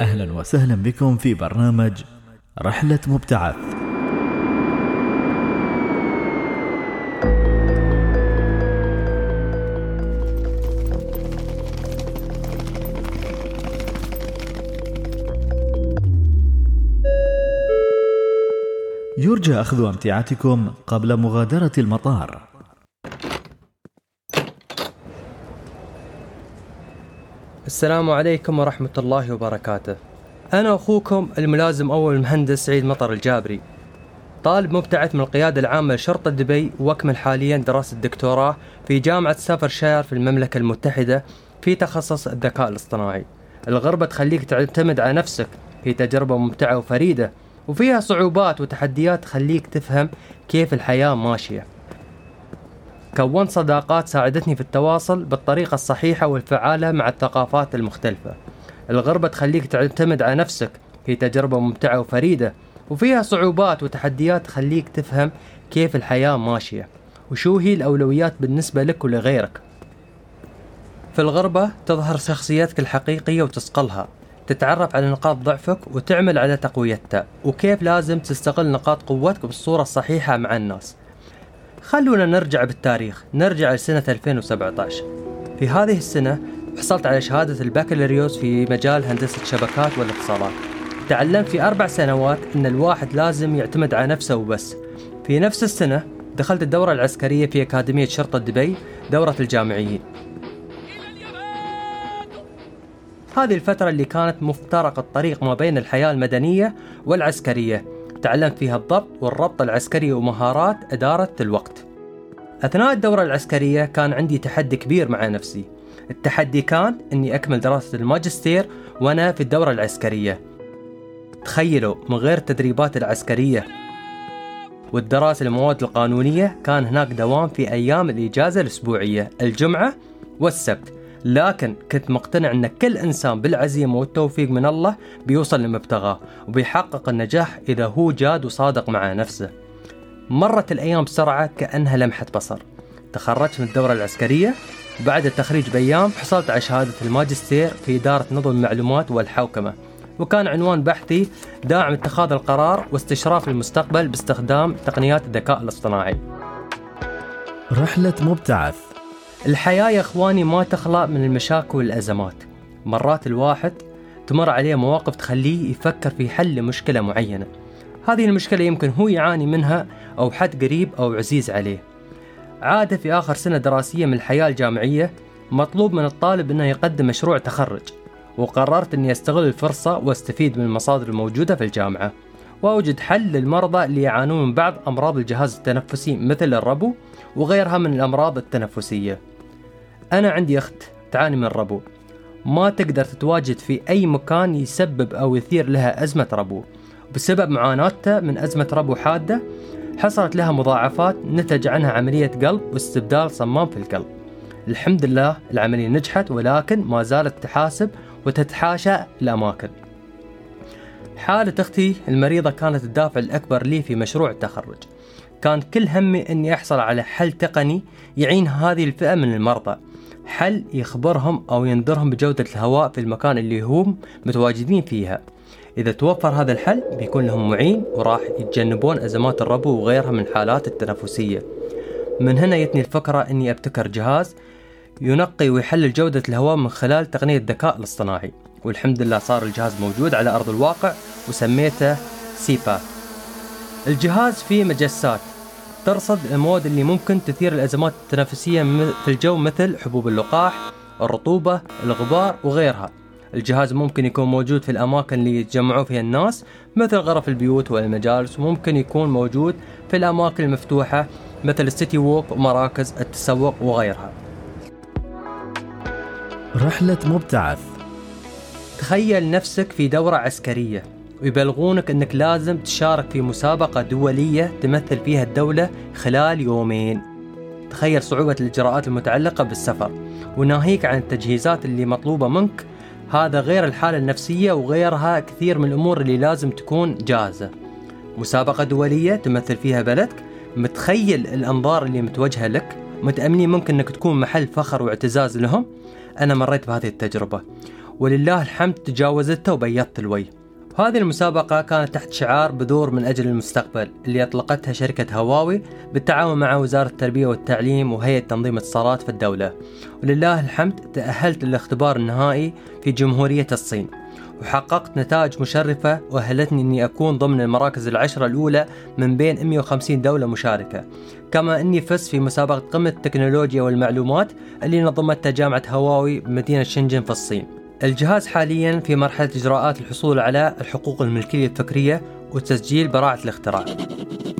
أهلا وسهلا. بكم في برنامج رحلة مبتعث. يرجى أخذ أمتعتكم قبل مغادرة المطار. السلام عليكم ورحمة الله وبركاته. أنا أخوكم الملازم أول المهندس سعيد مطر الجابري. طالب مبتعث من القيادة العامة لشرطة دبي وأكمل حاليا دراسة دكتوراه في جامعة سافرشاير في المملكة المتحدة في تخصص الذكاء الاصطناعي. الغربة تخليك تعتمد على نفسك هي تجربة ممتعة وفريدة وفيها صعوبات وتحديات تخليك تفهم كيف الحياة ماشية. كونت صداقات ساعدتني في التواصل بالطريقة الصحيحة والفعالة مع الثقافات المختلفة. الغربة تخليك تعتمد على نفسك هي تجربة ممتعة وفريدة وفيها صعوبات وتحديات تخليك تفهم كيف الحياة ماشية وشو هي الأولويات بالنسبة لك ولغيرك. في الغربة تظهر شخصيتك الحقيقية وتصقلها تتعرف على نقاط ضعفك وتعمل على تقويتها وكيف لازم تستغل نقاط قوتك بالصورة الصحيحة مع الناس. خلونا نرجع بالتاريخ نرجع لسنة 2017 في هذه السنة حصلت على شهادة البكالوريوس في مجال هندسة الشبكات والاتصالات. تعلمت في أربع سنوات أن الواحد لازم يعتمد على نفسه وبس. في نفس السنة دخلت الدورة العسكرية في أكاديمية شرطة دبي دورة الجامعيين. هذه الفترة اللي كانت مفترق الطريق ما بين الحياة المدنية والعسكرية. تعلمت فيها الضبط والربط العسكري ومهارات إدارة الوقت. أثناء الدورة العسكرية كان عندي تحدي كبير مع نفسي. التحدي كان أني أكمل دراسة الماجستير وأنا في الدورة العسكرية. تخيلوا من غير التدريبات العسكرية. والدراسة للمواد القانونية كان هناك دوام في أيام الإجازة الأسبوعية الجمعة والسبت. لكن كنت مقتنع أن كل إنسان بالعزيمة والتوفيق من الله بيوصل لمبتغاه وبيحقق النجاح إذا هو جاد وصادق مع نفسه. مرت الأيام بسرعة كأنها لمحة بصر. تخرجت من الدورة العسكرية بعد التخريج بأيام حصلت على شهادة الماجستير في إدارة نظم المعلومات والحوكمة وكان عنوان بحثي داعم اتخاذ القرار واستشراف المستقبل باستخدام تقنيات الذكاء الاصطناعي. رحلة مبتعث. الحياة يا إخواني ما تخلق من المشاكل والأزمات. مرات الواحد تمر عليه مواقف تخليه يفكر في حل لمشكلة معينة. هذه المشكلة يمكن هو يعاني منها أو حد قريب أو عزيز عليه. عادة في آخر سنة دراسية من الحياة الجامعية مطلوب من الطالب أنه يقدم مشروع تخرج وقررت أني أستغل الفرصة وأستفيد من المصادر الموجودة في الجامعة. وأوجد حل للمرضى اللي يعانون من بعض أمراض الجهاز التنفسي مثل الربو وغيرها من الأمراض التنفسية. أنا عندي أخت تعاني من الربو ما تقدر تتواجد في أي مكان يسبب أو يثير لها أزمة ربو. بسبب معاناتها من أزمة ربو حادة حصلت لها مضاعفات نتج عنها عملية قلب واستبدال صمام في القلب. الحمد لله العملية نجحت ولكن ما زالت تحاسب وتتحاشى الأماكن. حالة أختي المريضة كانت الدافع الأكبر لي في مشروع التخرج. كان كل همي أني أحصل على حل تقني يعين هذه الفئة من المرضى. حل يخبرهم أو ينذرهم بجودة الهواء في المكان اللي هم متواجدين فيها. إذا توفر هذا الحل بيكون لهم معين وراح يتجنبون أزمات الربو وغيرها من الحالات التنفسية. من هنا يتني الفكرة أني أبتكر جهاز ينقي ويحلل جودة الهواء من خلال تقنية الذكاء الاصطناعي. والحمد لله صار الجهاز موجود على أرض الواقع وسميته سيبا. الجهاز فيه مجسات ترصد المواد اللي ممكن تثير الأزمات التنفسية في الجو مثل حبوب اللقاح الرطوبة الغبار وغيرها. الجهاز ممكن يكون موجود في الأماكن اللي يتجمعوا فيها الناس مثل غرف البيوت والمجالس وممكن يكون موجود في الأماكن المفتوحة مثل السيتي ووك ومراكز التسوق وغيرها. رحلة مبتعث. تخيل نفسك في دورة عسكرية ويبلغونك إنك لازم تشارك في مسابقة دولية تمثل فيها الدولة خلال يومين. تخيل صعوبة الإجراءات المتعلقة بالسفر وناهيك عن التجهيزات اللي مطلوبة منك. هذا غير الحالة النفسية وغيرها كثير من الأمور اللي لازم تكون جاهزة. مسابقة دولية تمثل فيها بلدك متخيل الأنظار اللي متوجهة لك متأمنين ممكن أنك تكون محل فخر واعتزاز لهم. أنا مريت بهذه التجربة. ولله الحمد تجاوزته وبيضت الوي. هذه المسابقة كانت تحت شعار بذور من أجل المستقبل اللي أطلقتها شركة هواوي بالتعاون مع وزارة التربية والتعليم وهيئة تنظيم الاتصالات في الدولة. ولله الحمد تأهلت للاختبار النهائي في جمهورية الصين. وحققت نتائج مشرفة وأهلتني أني أكون ضمن المراكز العشرة الأولى من بين 150 دولة مشاركة. كما أني فزت في مسابقة قمة التكنولوجيا والمعلومات اللي نظمتها جامعة هواوي بمدينة شنجن في الصين. الجهاز حاليا في مرحلة إجراءات الحصول على الحقوق الملكية الفكرية وتسجيل براعة الاختراع.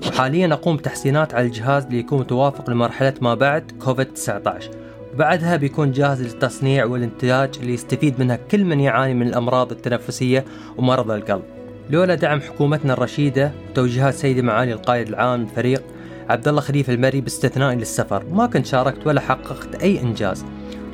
وحاليا أقوم بتحسينات على الجهاز ليكون متوافق لمرحلة ما بعد كوفيد 19 وبعدها بيكون جاهز للتصنيع والإنتاج اللي يستفيد منها كل من يعاني من الأمراض التنفسية ومرض القلب. لولا دعم حكومتنا الرشيدة وتوجيهات سيدي معالي القائد العام للفريق عبد الله خليفة المري باستثنائي للسفر. ما كنت شاركت ولا حققت أي إنجاز.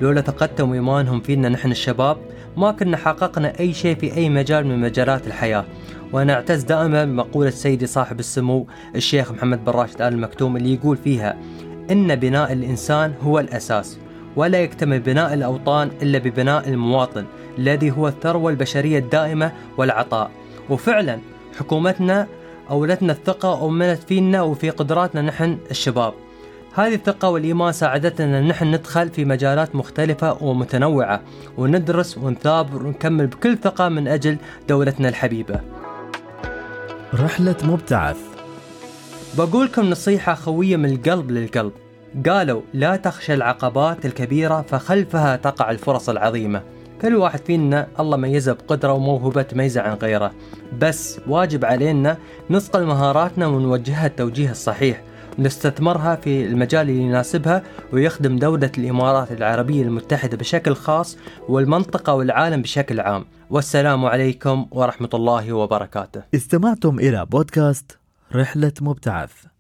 لولا تقدم إيمانهم فينا نحن الشباب ما كنا حققنا أي شيء في أي مجال من مجالات الحياة. وأنا أعتز دائما بمقولة سيدي صاحب السمو الشيخ محمد بن راشد آل المكتوم اللي يقول فيها إن بناء الإنسان هو الأساس ولا يكتمل بناء الأوطان إلا ببناء المواطن الذي هو الثروة البشرية الدائمة والعطاء. وفعلا حكومتنا أولتنا الثقة وأمنت فينا وفي قدراتنا نحن الشباب. هذه الثقة والإيمان ساعدتنا أن نحن ندخل في مجالات مختلفة ومتنوعة وندرس ونثابر ونكمل بكل ثقة من أجل دولتنا الحبيبة. رحلة مبتعث. بقولكم نصيحة خوية من القلب للقلب. قالوا لا تخشى العقبات الكبيرة فخلفها تقع الفرص العظيمة. كل واحد فينا الله ميزه بقدرة وموهبة تميزه عن غيره. بس واجب علينا نصقل مهاراتنا ونوجهها التوجيه الصحيح. نستثمرها في المجال اللي يناسبها ويخدم دولة الإمارات العربية المتحدة بشكل خاص والمنطقة والعالم بشكل عام. والسلام عليكم ورحمة الله وبركاته. استمعتم إلى بودكاست رحلة مبتعث.